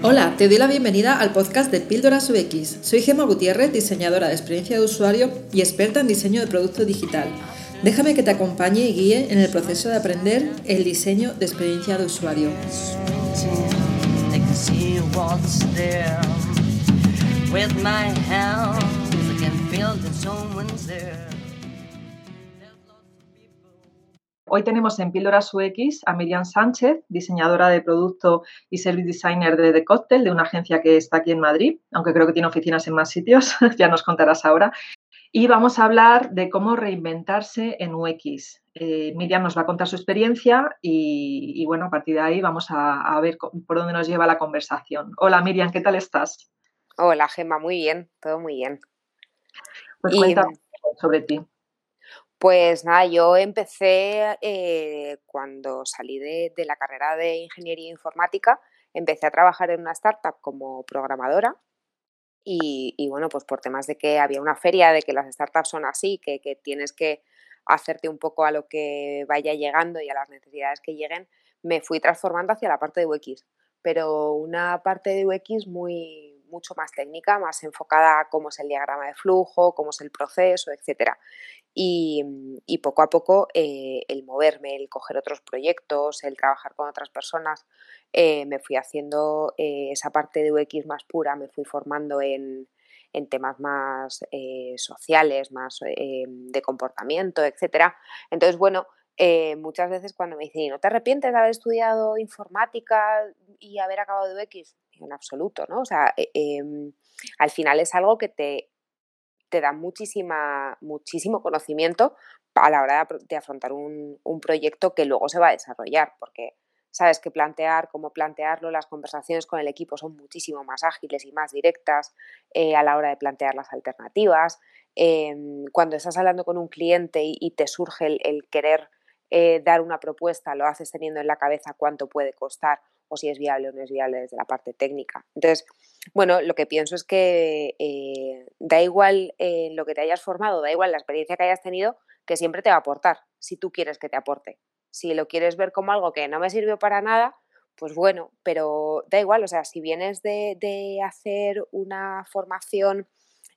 Hola, te doy la bienvenida al podcast de Píldoras UX. Soy Gemma Gutiérrez, diseñadora de experiencia de usuario y experta en diseño de producto digital. Déjame que te acompañe y guíe en el proceso de aprender el diseño de experiencia de usuario. Hoy tenemos en Píldoras UX a Miriam Sánchez, diseñadora de producto y service designer de The Cocktail, de una agencia que está aquí en Madrid, aunque creo que tiene oficinas en más sitios, ya nos contarás ahora. Y vamos a hablar de cómo reinventarse en UX. Eh, Miriam nos va a contar su experiencia y, bueno, a partir de ahí vamos a, ver por dónde nos lleva la conversación. Hola Miriam, ¿qué tal estás? Hola Gemma, muy bien, todo muy bien. Pues cuéntame sobre ti. Pues nada, yo empecé eh, cuando salí de, la carrera de ingeniería informática, empecé a trabajar en una startup como programadora y, bueno, pues por temas de que había una feria, de que las startups son así, que, que, tienes que hacerte un poco a lo que vaya llegando y a las necesidades que lleguen, me fui transformando hacia la parte de UX, pero una parte de UX muy, mucho más técnica, más enfocada a cómo es el diagrama de flujo, cómo es el proceso, etc. Mm, y, poco a poco eh, el moverme, el coger otros proyectos, el trabajar con otras personas, eh, me fui haciendo eh, esa parte de UX más pura, me fui formando en, temas más sociales, más de comportamiento, etc. Entonces, bueno, muchas veces cuando me dicen, ¿no te arrepientes de haber estudiado informática y haber acabado de UX? en absoluto, ¿no? O sea, e, em, al final es algo que te, te da muchísimo conocimiento a la hora de, afrontar un, proyecto que luego se va a desarrollar, porque sabes que plantear, cómo plantearlo, las conversaciones con el equipo son muchísimo más ágiles y más directas eh, a la hora de plantear las alternativas. Em, cuando estás hablando con un cliente y, te surge el, querer eh, dar una propuesta, lo haces teniendo en la cabeza cuánto puede costar o si es viable o no es viable desde la parte técnica. Entonces, bueno, lo que pienso es que eh, da igual eh, lo que te hayas formado, da igual la experiencia que hayas tenido, que siempre te va a aportar, si tú quieres que te aporte. Si lo quieres ver como algo que no me sirvió para nada, pues bueno, pero da igual, o sea, si vienes de, hacer una formación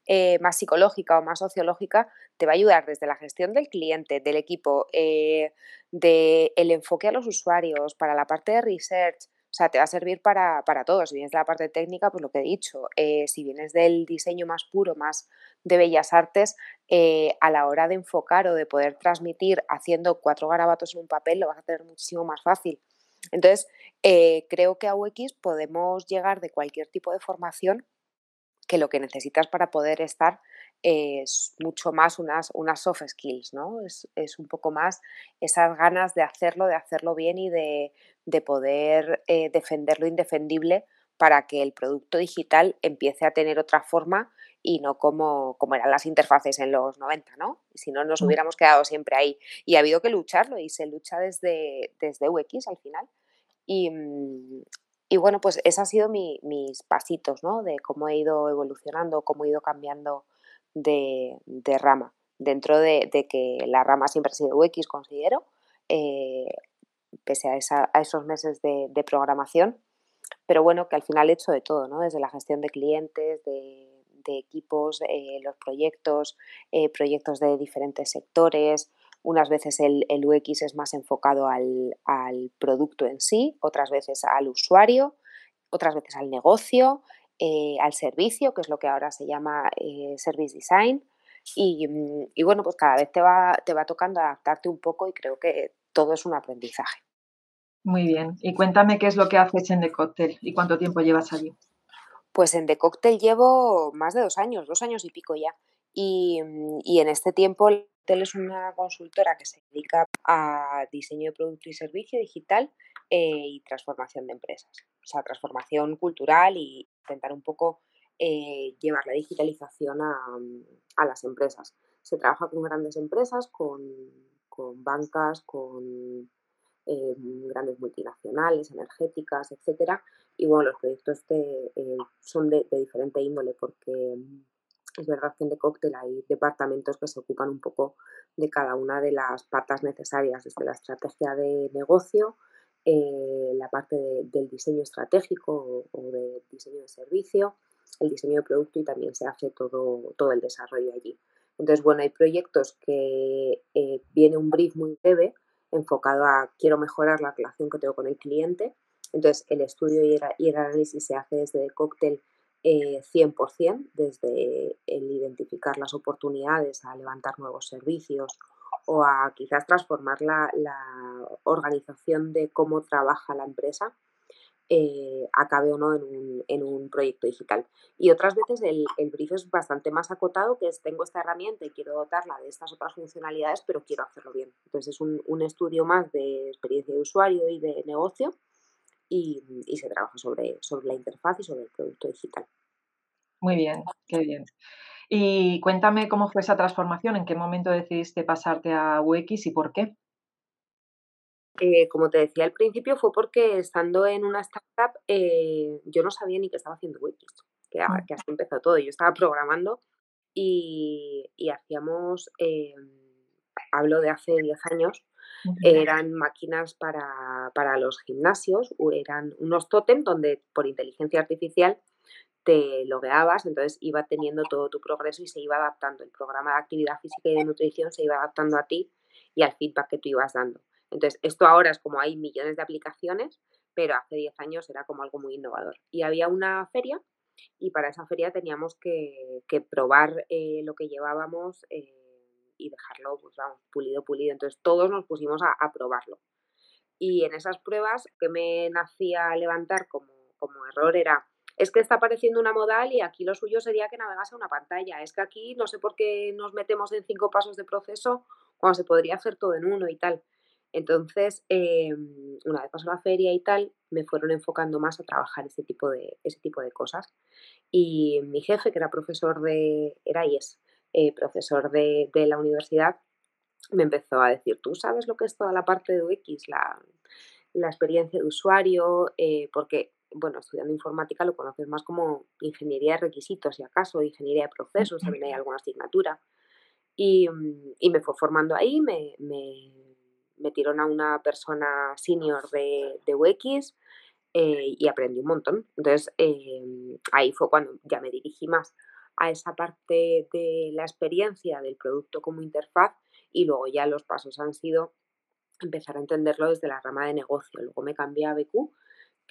eh, más psicológica o más sociológica, te va a ayudar desde la gestión del cliente, del equipo, del el enfoque a los usuarios, para la parte de research, o sea, te va a servir para, para todo. Si vienes de la parte técnica, pues lo que he dicho. Eh, si vienes del diseño más puro, más de bellas artes, eh, a la hora de enfocar o de poder transmitir haciendo cuatro garabatos en un papel, lo vas a tener muchísimo más fácil. Entonces, eh, creo que a UX podemos llegar de cualquier tipo de formación que lo que necesitas para poder estar es mucho más unas, unas soft skills, ¿no? Es, un poco más esas ganas de hacerlo, de hacerlo bien y de, poder eh, defender lo indefendible para que el producto digital empiece a tener otra forma y no como, como eran las interfaces en los 90, ¿no? Si no, nos hubiéramos quedado siempre ahí. Y ha habido que lucharlo y se lucha desde, desde UX al final. Y, mm, y bueno, pues esos han sido mis pasitos, ¿no? De cómo he ido evolucionando, cómo he ido cambiando de, rama. Dentro de, que la rama siempre ha sido UX, considero, eh, pese a, esos meses de, programación. Pero bueno, que al final he hecho de todo, ¿no? Desde la gestión de clientes, de, equipos, eh, los proyectos, eh, proyectos de diferentes sectores, unas veces el, UX es más enfocado al, producto en sí, otras veces al usuario, otras veces al negocio, eh, al servicio, que es lo que ahora se llama eh, Service Design. Mm, y, bueno, pues cada vez te va, te va tocando adaptarte un poco y creo que todo es un aprendizaje. Muy bien. Y cuéntame qué es lo que haces en The Cocktail y cuánto tiempo llevas allí. Pues en The Cocktail llevo más de dos años, dos años y pico ya. Y, mm, y en este tiempo Tel es una consultora que se dedica a diseño de producto y servicio digital eh, y transformación de empresas. O sea, transformación cultural y intentar un poco eh, llevar la digitalización a, las empresas. Se trabaja con grandes empresas, con, bancas, con eh, grandes multinacionales, energéticas, etcétera. Y bueno, los proyectos son de, de, diferente índole porque es verdad que en The Cocktail hay departamentos que se ocupan un poco de cada una de las patas necesarias, desde la estrategia de negocio, eh, la parte del diseño estratégico o, de diseño de servicio, el diseño de producto y también se hace todo, todo el desarrollo allí. Entonces, bueno, hay proyectos que eh, viene un brief muy breve enfocado a quiero mejorar la relación que tengo con el cliente. Entonces, el estudio y el, análisis se hace desde el cóctel 100%, eh, desde el identificar las oportunidades a levantar nuevos servicios o a quizás transformar la, organización de cómo trabaja la empresa, eh, acabe o no en un, proyecto digital. Y otras veces el, brief es bastante más acotado, que es tengo esta herramienta y quiero dotarla de estas otras funcionalidades, pero quiero hacerlo bien. Entonces es un, estudio más de experiencia de usuario y de negocio y, se trabaja sobre, sobre la interfaz y sobre el producto digital. Muy bien, qué bien. Y cuéntame cómo fue esa transformación, en qué momento decidiste pasarte a UX y por qué. Eh, como te decía al principio, fue porque estando en una startup eh, yo no sabía ni que estaba haciendo UX, que, ah. que así empezó todo. Yo estaba programando y, hacíamos, eh, hablo de hace 10 años, eran máquinas para, para, los gimnasios, eran unos tótem donde por inteligencia artificial te logueabas, entonces iba teniendo todo tu progreso y se iba adaptando. El programa de actividad física y de nutrición se iba adaptando a ti y al feedback que tú ibas dando. Entonces, esto ahora es como hay millones de aplicaciones, pero hace 10 años era como algo muy innovador. Y había una feria y para esa feria teníamos que, probar eh, lo que llevábamos eh, y dejarlo, pues pulido, pulido. Entonces, todos nos pusimos a, probarlo. Y en esas pruebas que me nacía levantar como, como error era es que está apareciendo una modal y aquí lo suyo sería que navegase a una pantalla. Es que aquí no sé por qué nos metemos en cinco pasos de proceso cuando se podría hacer todo en uno y tal. Entonces, em, una vez pasó la feria y tal, me fueron enfocando más a trabajar ese tipo de, ese tipo de cosas. Y mi jefe, que era profesor de, era y es eh, profesor de, la universidad, me empezó a decir, tú sabes lo que es toda la parte de UX, la, la experiencia de usuario, eh, porque bueno, estudiando informática lo conoces más como ingeniería de requisitos, si acaso, ingeniería de procesos, también hay alguna asignatura. Y, mm, me fue formando ahí, me, me, metieron a una persona senior de, de UX eh, y aprendí un montón. Entonces, em, ahí fue cuando ya me dirigí más a esa parte de la experiencia del producto como interfaz y luego ya los pasos han sido empezar a entenderlo desde la rama de negocio. Luego me cambié a BQ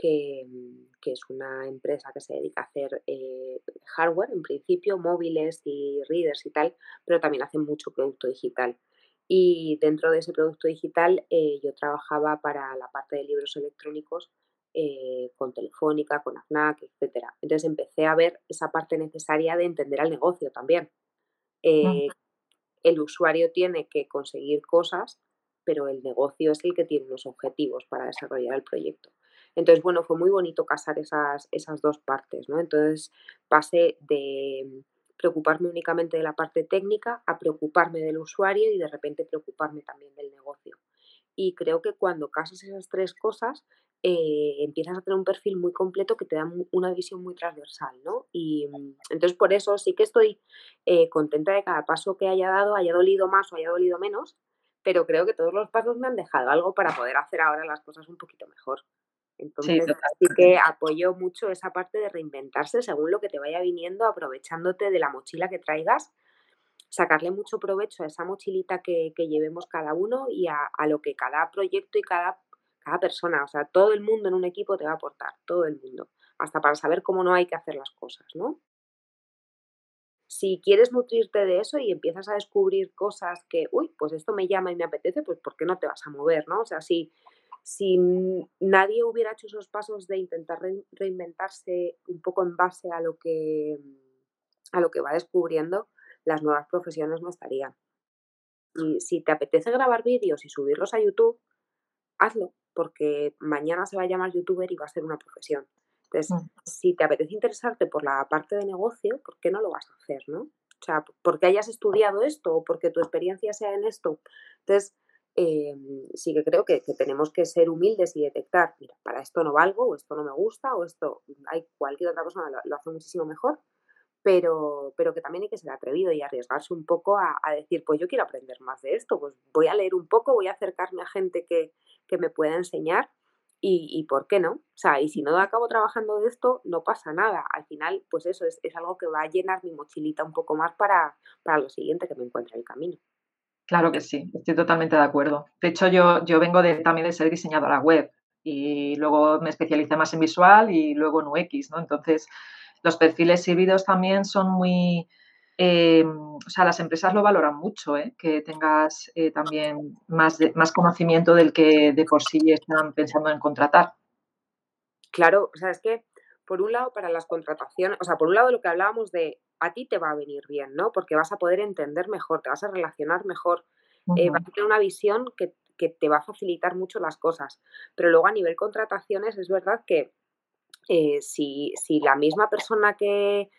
Mm, que, es una empresa que se dedica a hacer eh, hardware, en principio, móviles y readers y tal, pero también hace mucho producto digital. Y dentro de ese producto digital eh, yo trabajaba para la parte de libros electrónicos eh, con Telefónica, con AFNAC, etc. Entonces empecé a ver esa parte necesaria de entender al negocio también. el usuario tiene que conseguir cosas, pero el negocio es el que tiene los objetivos para desarrollar el proyecto. Entonces, bueno, fue muy bonito casar esas, esas dos partes, ¿no? Entonces pasé de preocuparme únicamente de la parte técnica a preocuparme del usuario y de repente preocuparme también del negocio. Y creo que cuando casas esas tres cosas, eh, empiezas a tener un perfil muy completo que te da una visión muy transversal, ¿no? Y mm, entonces por eso sí que estoy eh, contenta de cada paso que haya dado, haya dolido más o haya dolido menos, pero creo que todos los pasos me han dejado algo para poder hacer ahora las cosas un poquito mejor. Entonces, sí, que apoyo mucho esa parte de reinventarse según lo que te vaya viniendo, aprovechándote de la mochila que traigas, sacarle mucho provecho a esa mochilita que, llevemos cada uno y a, lo que cada proyecto y cada, cada persona, o sea, todo el mundo en un equipo te va a aportar, todo el mundo, hasta para saber cómo no hay que hacer las cosas, ¿no? Si quieres nutrirte de eso y empiezas a descubrir cosas que, uy, pues esto me llama y me apetece, pues ¿por qué no te vas a mover, no? O sea, si si nadie hubiera hecho esos pasos de intentar reinventarse un poco en base a lo que a lo que va descubriendo, las nuevas profesiones no estarían. Y si te apetece grabar vídeos y subirlos a YouTube, hazlo, porque mañana se va a llamar youtuber y va a ser una profesión. Entonces, mm. si te apetece interesarte por la parte de negocio, ¿por qué no lo vas a hacer, no? O sea, porque hayas estudiado esto o porque tu experiencia sea en esto. Entonces, eh, sí que creo que, tenemos que ser humildes y detectar, mira, para esto no valgo, o esto no me gusta, o esto, hay cualquier otra persona lo, hace muchísimo mejor, pero, pero que también hay que ser atrevido y arriesgarse un poco a, decir, pues yo quiero aprender más de esto, pues voy a leer un poco, voy a acercarme a gente que, me pueda enseñar y, por qué no. O sea, y si no acabo trabajando de esto, no pasa nada. Al final, pues eso es, algo que va a llenar mi mochilita un poco más para, para lo siguiente que me encuentre en el camino. Claro que sí, estoy totalmente de acuerdo. De hecho, yo, yo vengo de, también de ser diseñadora web y luego me especialicé más en visual y luego en UX, ¿no? Entonces, los perfiles híbridos también son muy, eh, o sea, las empresas lo valoran mucho, ¿eh? que tengas eh, también más, más conocimiento del que de por sí están pensando en contratar. Claro, o sea, es que por un lado para las contrataciones, o sea, por un lado lo que hablábamos de a ti te va a venir bien, ¿no? Porque vas a poder entender mejor, te vas a relacionar mejor, vas a tener una visión que, que, te va a facilitar mucho las cosas. Pero luego a nivel contrataciones es verdad que si, si la misma persona que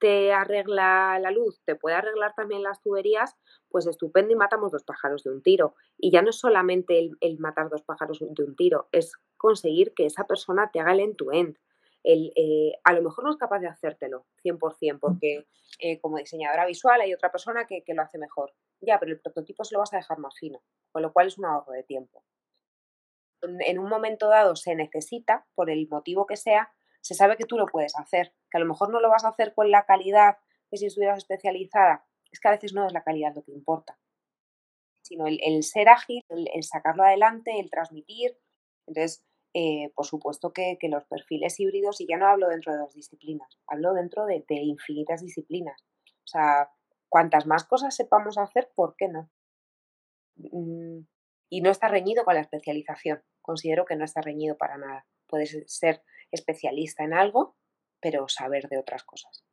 te arregla la luz, te puede arreglar también las tuberías, pues estupendo y matamos dos pájaros de un tiro. Y ya no es solamente el, matar dos pájaros de un tiro, es conseguir que esa persona te haga el end-to-end. El, eh, a lo mejor no es capaz de hacértelo 100%, porque eh, como diseñadora visual hay otra persona que, lo hace mejor. Ya, pero el prototipo se lo vas a dejar más fino, con lo cual es un ahorro de tiempo. En un momento dado se necesita, por el motivo que sea, se sabe que tú lo puedes hacer, que a lo mejor no lo vas a hacer con la calidad que si estuvieras especializada. Es que a veces no es la calidad lo que importa, sino el, ser ágil, el, sacarlo adelante, el transmitir. Entonces, eh, por supuesto que, los perfiles híbridos, y ya no hablo dentro de dos disciplinas, hablo dentro de, infinitas disciplinas. O sea, cuantas más cosas sepamos hacer, ¿por qué no? Y no está reñido con la especialización. Considero que no está reñido para nada. Puedes ser especialista en algo, pero saber de otras cosas.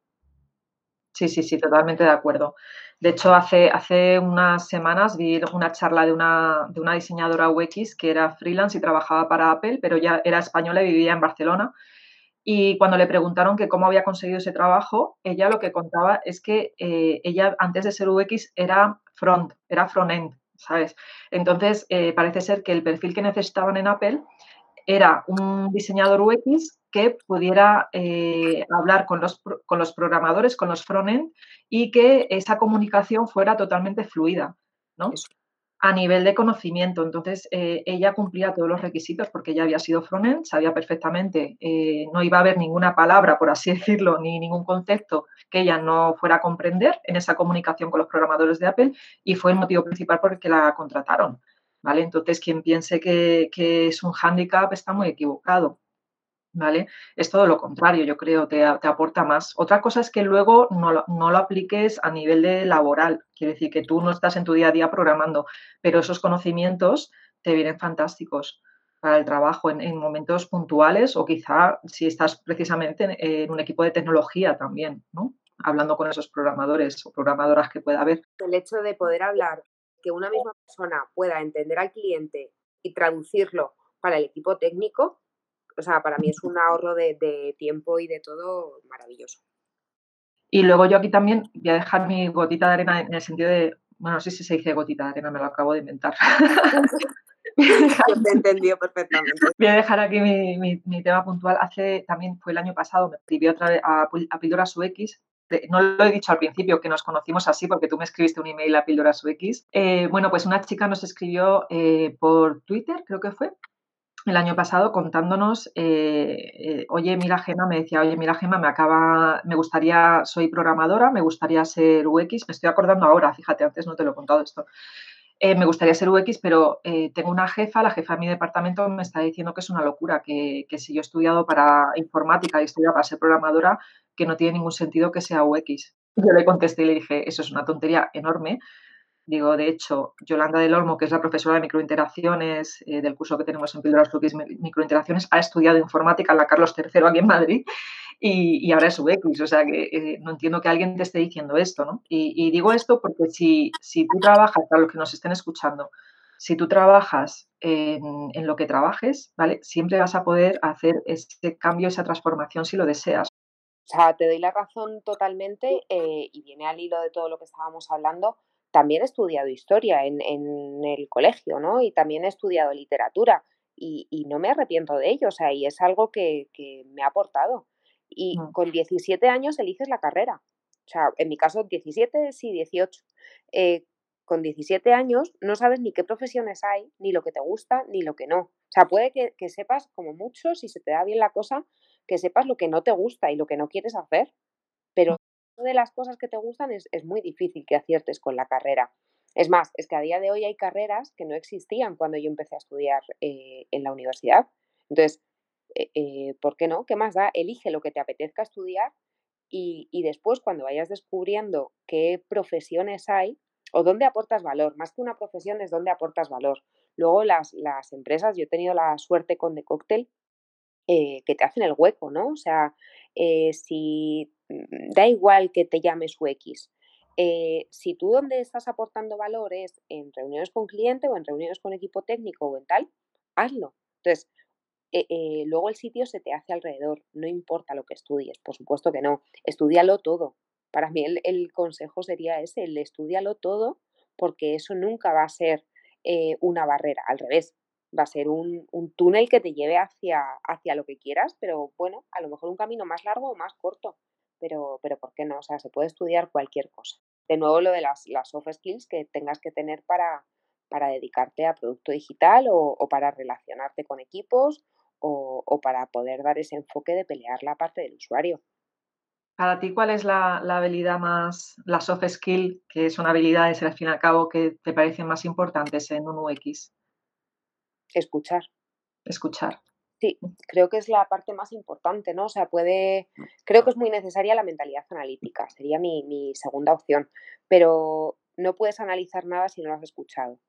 Sí, sí, sí, totalmente de acuerdo. De hecho, hace, hace unas semanas vi una charla de una, de una diseñadora UX que era freelance y trabajaba para Apple, pero ya era española y vivía en Barcelona. Y cuando le preguntaron que cómo había conseguido ese trabajo, ella lo que contaba es que eh, ella antes de ser UX era front, era front-end, ¿sabes? Entonces, eh, parece ser que el perfil que necesitaban en Apple era un diseñador UX que pudiera eh, hablar con los, con los programadores, con los frontend y que esa comunicación fuera totalmente fluida, ¿no? A nivel de conocimiento. Entonces, eh, ella cumplía todos los requisitos porque ella había sido frontend, sabía perfectamente, eh, no iba a haber ninguna palabra, por así decirlo, ni ningún concepto que ella no fuera a comprender en esa comunicación con los programadores de Apple y fue el motivo principal por el que la contrataron. ¿vale? Entonces, quien piense que, es un hándicap está muy equivocado. ¿Vale? Es todo lo contrario, yo creo, te, te aporta más. Otra cosa es que luego no lo, apliques a nivel de laboral, quiere decir que tú no estás en tu día a día programando, pero esos conocimientos te vienen fantásticos para el trabajo en, momentos puntuales o quizá si estás precisamente en, en, un equipo de tecnología también, ¿no? Hablando con esos programadores o programadoras que pueda haber. El hecho de poder hablar que una misma persona pueda entender al cliente y traducirlo para el equipo técnico, o sea, para mí es un ahorro de, tiempo y de todo maravilloso. Y luego yo aquí también voy a dejar mi gotita de arena en el sentido de, bueno, no sé si se dice gotita de arena, me lo acabo de inventar. te he entendido perfectamente. Voy a dejar aquí mi, tema puntual. Hace, también fue el año pasado, me escribió otra vez a, a Píldoras UX no lo he dicho al principio, que nos conocimos así porque tú me escribiste un email a Píldoras UX. Eh, bueno, pues una chica nos escribió eh, por Twitter, creo que fue, el año pasado contándonos, eh, oye, mira Gema, me decía, oye, mira Gema, me acaba, me gustaría, soy programadora, me gustaría ser UX, me estoy acordando ahora, fíjate, antes no te lo he contado esto. me gustaría ser UX, pero tengo una jefa, la jefa de mi departamento me está diciendo que es una locura, que, que si yo he estudiado para informática y estudiado para ser programadora, que no tiene ningún sentido que sea UX. Yo le contesté y le dije, eso es una tontería enorme. Digo, de hecho, Yolanda del Olmo, que es la profesora de microinteracciones eh, del curso que tenemos en Píldoras UX Microinteracciones, ha estudiado informática en la Carlos III aquí en Madrid y, ahora es UX. O sea que eh, no entiendo que alguien te esté diciendo esto, ¿no? Y, digo esto porque si, si tú trabajas, para los que nos estén escuchando, si tú trabajas en, en, lo que trabajes, ¿vale? Siempre vas a poder hacer ese cambio, esa transformación si lo deseas. O sea, te doy la razón totalmente eh, y viene al hilo de todo lo que estábamos hablando. También he estudiado historia en, el colegio, ¿no? Y también he estudiado literatura y, no me arrepiento de ello, o sea, y es algo que, me ha aportado. Y mm. con 17 años eliges la carrera. O sea, en mi caso 17, sí, 18. Eh, con 17 años no sabes ni qué profesiones hay, ni lo que te gusta, ni lo que no. O sea, puede que, sepas como mucho, si se te da bien la cosa, que sepas lo que no te gusta y lo que no quieres hacer, pero de las cosas que te gustan es, muy difícil que aciertes con la carrera. Es más, es que a día de hoy hay carreras que no existían cuando yo empecé a estudiar eh, en la universidad. Entonces, eh, eh, ¿por qué no? ¿Qué más da? Elige lo que te apetezca estudiar y, y, después cuando vayas descubriendo qué profesiones hay o dónde aportas valor, más que una profesión es dónde aportas valor. Luego las, las empresas, yo he tenido la suerte con The Cocktail, que te hacen el hueco, ¿no? O sea, si da igual que te llames UX, eh, si tú donde estás aportando valor es en reuniones con cliente o en reuniones con equipo técnico o en tal, hazlo. Entonces, luego el sitio se te hace alrededor, no importa lo que estudies, por supuesto que no, estudialo todo. Para mí el, consejo sería ese, el estudialo todo, porque eso nunca va a ser una barrera, al revés, va a ser un, túnel que te lleve hacia, hacia lo que quieras, pero bueno, a lo mejor un camino más largo o más corto, pero, pero ¿por qué no? O sea, se puede estudiar cualquier cosa. De nuevo, lo de las, las soft skills que tengas que tener para, para dedicarte a producto digital o, para relacionarte con equipos o, o, para poder dar ese enfoque de pelear la parte del usuario. Para ti, ¿cuál es la, la, habilidad más, la soft skill, que son habilidades al fin y al cabo que te parecen más importantes en un UX? escuchar. Escuchar. Sí, creo que es la parte más importante, ¿no? O sea, puede, creo que es muy necesaria la mentalidad analítica, sería mi, segunda opción, pero no puedes analizar nada si no lo has escuchado.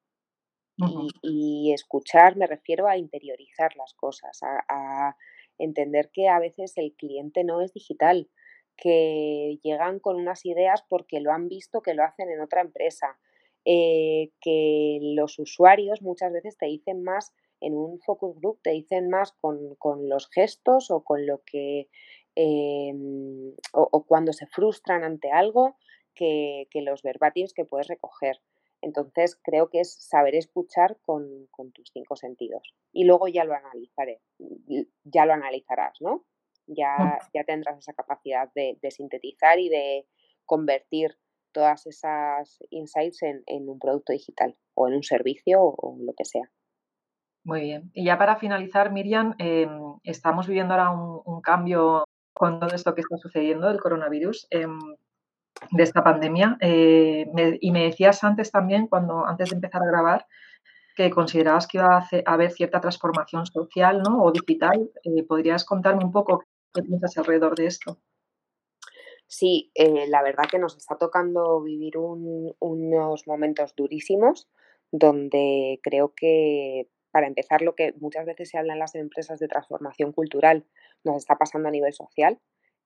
y, escuchar me refiero a interiorizar las cosas, a, entender que a veces el cliente no es digital, que llegan con unas ideas porque lo han visto que lo hacen en otra empresa, eh, que los usuarios muchas veces te dicen más en un focus group, te dicen más con, los gestos o con lo que, em, o, cuando se frustran ante algo que, los verbatins que puedes recoger. Entonces creo que es saber escuchar con, tus cinco sentidos. Y luego ya lo analizaré, ya lo analizarás, ¿no? Ya, ya tendrás esa capacidad de, de sintetizar y de convertir todas esas insights en, un producto digital o en un servicio o, lo que sea. Muy bien. Y ya para finalizar, Miriam, em, estamos viviendo ahora un, cambio con todo esto que está sucediendo del coronavirus, em, de esta pandemia. Eh, y me decías antes también, cuando antes de empezar a grabar, que considerabas que iba a, haber cierta transformación social ¿no? o digital. Eh, ¿Podrías contarme un poco qué piensas alrededor de esto? Sí, eh, la verdad que nos está tocando vivir unos momentos durísimos donde creo que, para empezar, lo que muchas veces se habla en las empresas de transformación cultural nos está pasando a nivel social,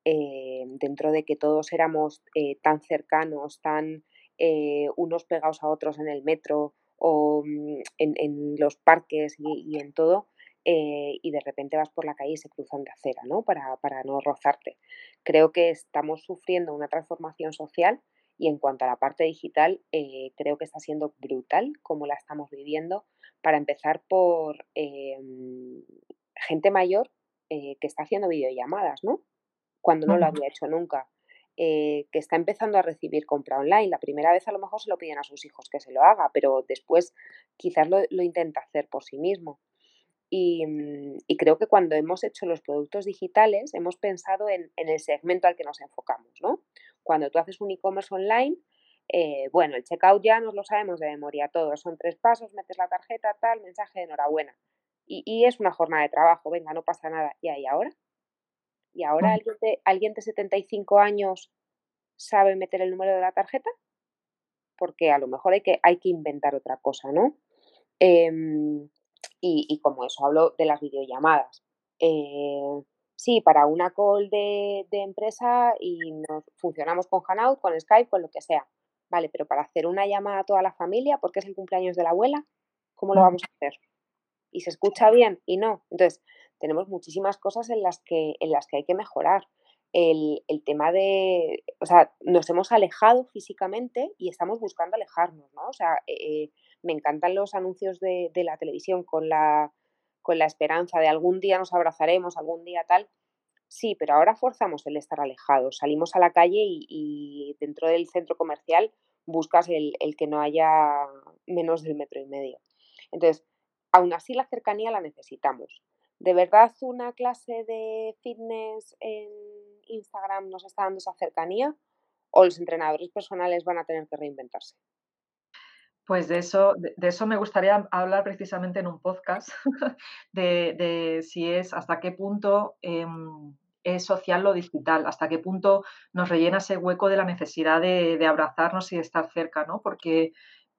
eh, dentro de que todos éramos eh, tan cercanos, tan unos pegados a otros en el metro o mm, en, los parques y en todo, eh, y de repente vas por la calle y se cruzan de acera, ¿no? Para, no rozarte. Creo que estamos sufriendo una transformación social y en cuanto a la parte digital, eh, creo que está siendo brutal como la estamos viviendo. Para empezar por em, gente mayor eh, que está haciendo videollamadas, ¿no? Cuando no lo había hecho nunca. que está empezando a recibir compra online. La primera vez a lo mejor se lo piden a sus hijos que se lo haga, pero después quizás lo, lo intenta hacer por sí mismo. Mm, y, creo que cuando hemos hecho los productos digitales hemos pensado en, el segmento al que nos enfocamos, ¿no? Cuando tú haces un e-commerce online, eh, bueno, el checkout ya nos lo sabemos de memoria todos, son tres pasos, metes la tarjeta, tal, mensaje de enhorabuena. Y, es una jornada de trabajo, venga, no pasa nada. ¿Y ahí ahora? ¿Y ahora alguien de, alguien de 75 años sabe meter el número de la tarjeta? Porque a lo mejor hay que, hay que inventar otra cosa, ¿no? Em, y, como eso, hablo de las videollamadas. Eh, sí, para una call de, empresa y nos funcionamos con Hanout, con Skype, con lo que sea. Vale, pero para hacer una llamada a toda la familia, porque es el cumpleaños de la abuela, ¿cómo lo vamos a hacer? Y se escucha bien y no. Entonces, tenemos muchísimas cosas en las que, en las que hay que mejorar. El, tema de, o sea, nos hemos alejado físicamente y estamos buscando alejarnos, ¿no? O sea, eh, me encantan los anuncios de, la televisión con la, con la esperanza de algún día nos abrazaremos, algún día tal. Sí, pero ahora forzamos el estar alejados. Salimos a la calle y, dentro del centro comercial buscas el, que no haya menos del metro y medio. Entonces, Aún así, la cercanía la necesitamos. ¿De verdad una clase de fitness en Instagram nos está dando esa cercanía? ¿O los entrenadores personales van a tener que reinventarse? Pues de eso, de, eso me gustaría hablar precisamente en un podcast, de, si es hasta qué punto em, es social lo digital, hasta qué punto nos rellena ese hueco de la necesidad de, de abrazarnos y de estar cerca, ¿no? Porque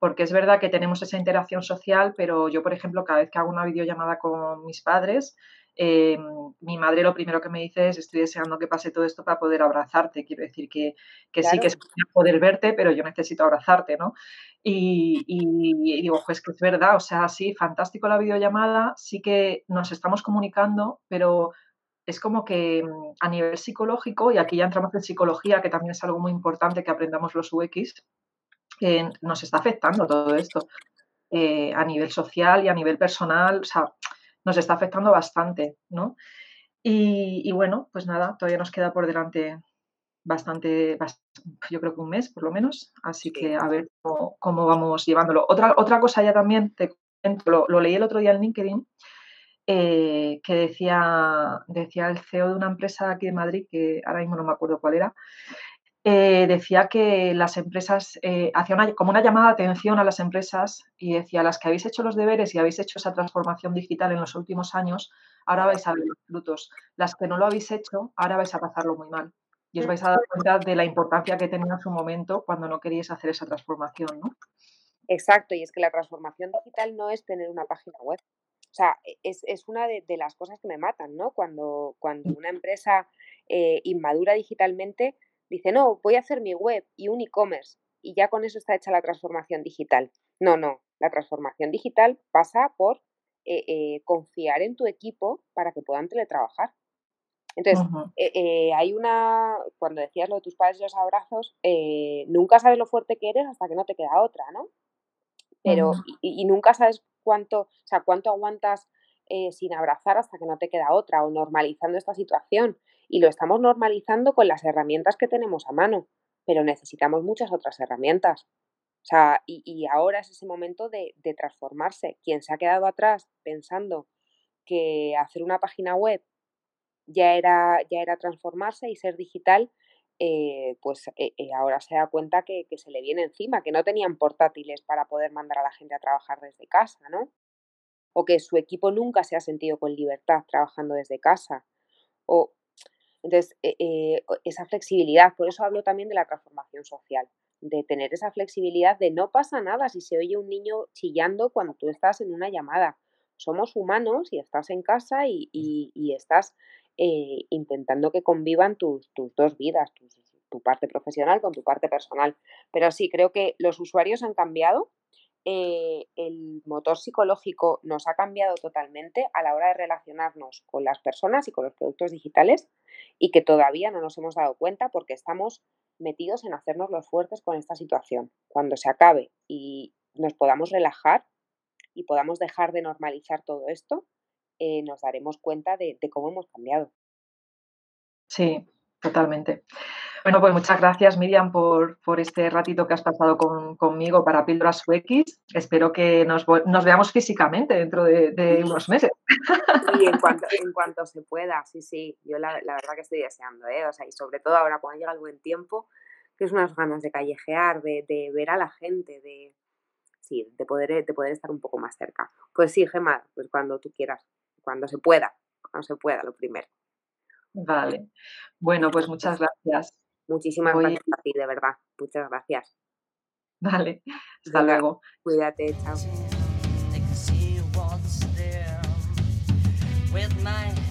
porque es verdad que tenemos esa interacción social, pero yo, por ejemplo, cada vez que hago una videollamada con mis padres, eh, mi madre lo primero que me dice es estoy deseando que pase todo esto para poder abrazarte. Quiero decir que, sí que es poder verte, pero yo necesito abrazarte, ¿no? Y, digo, pues que es verdad, o sea, sí, fantástico la videollamada, sí que nos estamos comunicando, pero es como que mm, a nivel psicológico, y aquí ya entramos en psicología, que también es algo muy importante que aprendamos los UX, que nos está afectando todo esto eh, a nivel social y a nivel personal, o sea, nos está afectando bastante, ¿no? Y, bueno, pues nada, todavía nos queda por delante bastante, yo creo que un mes por lo menos, así que a ver cómo, vamos llevándolo. Otra, otra cosa ya también, te lo, lo leí el otro día en LinkedIn, eh, que decía, decía el CEO de una empresa aquí en Madrid, que ahora mismo no me acuerdo cuál era, eh, decía que las empresas, eh, hacía como una llamada de atención a las empresas y decía, las que habéis hecho los deberes y habéis hecho esa transformación digital en los últimos años, ahora vais a ver los frutos. Las que no lo habéis hecho, ahora vais a pasarlo muy mal. Y os vais a dar cuenta de la importancia que tenía en su momento cuando no queríais hacer esa transformación, ¿no? Exacto, y es que la transformación digital no es tener una página web. O sea, e, es, una de, las cosas que me matan, ¿no? Cuando, cuando una empresa eh, inmadura digitalmente dice, no, voy a hacer mi web y un e-commerce y ya con eso está hecha la transformación digital. No, no, la transformación digital pasa por eh, eh, confiar en tu equipo para que puedan teletrabajar. Entonces, eh, hay una, cuando decías lo de tus padres y los abrazos, nunca sabes lo fuerte que eres hasta que no te queda otra, ¿no? Pero, y, y, nunca sabes cuánto, o sea, cuánto aguantas sin abrazar hasta que no te queda otra o normalizando esta situación y lo estamos normalizando con las herramientas que tenemos a mano, pero necesitamos muchas otras herramientas. O sea, y, ahora es ese momento de, transformarse. Quien se ha quedado atrás pensando que hacer una página web ya era, ya era transformarse y ser digital, eh, pues eh, eh, ahora se da cuenta que, que, se le viene encima, que no tenían portátiles para poder mandar a la gente a trabajar desde casa, ¿no? O que su equipo nunca se ha sentido con libertad trabajando desde casa. O entonces, eh, eh, esa flexibilidad, por eso hablo también de la transformación social, de tener esa flexibilidad de no pasa nada si se oye un niño chillando cuando tú estás en una llamada. Somos humanos y estás en casa y, estás eh, intentando que convivan tus, dos vidas, tu parte profesional con tu parte personal. Pero sí, creo que los usuarios han cambiado eh, el motor psicológico nos ha cambiado totalmente a la hora de relacionarnos con las personas y con los productos digitales y que todavía no nos hemos dado cuenta porque estamos metidos en hacernos los fuertes con esta situación. Cuando se acabe y nos podamos relajar y podamos dejar de normalizar todo esto, eh, nos daremos cuenta de cómo hemos cambiado. Sí, totalmente. Bueno, pues muchas gracias Miriam por, este ratito que has pasado conmigo para Píldoras UX. Espero que nos, veamos físicamente dentro de, unos meses. Y en cuanto, en cuanto se pueda, sí, sí. Yo la, verdad que estoy deseando, ¿eh? O sea, y sobre todo ahora cuando llega el buen tiempo, que es unas ganas de callejear, de, ver a la gente, de, sí, de poder, de poder estar un poco más cerca. Pues sí, Gemma, pues cuando tú quieras, cuando se pueda, cuando se pueda, lo primero. Vale. Bueno, pues muchas gracias. Muchísimas gracias a ti, de verdad. Muchas gracias. Vale, hasta luego. Cuídate, chao. with my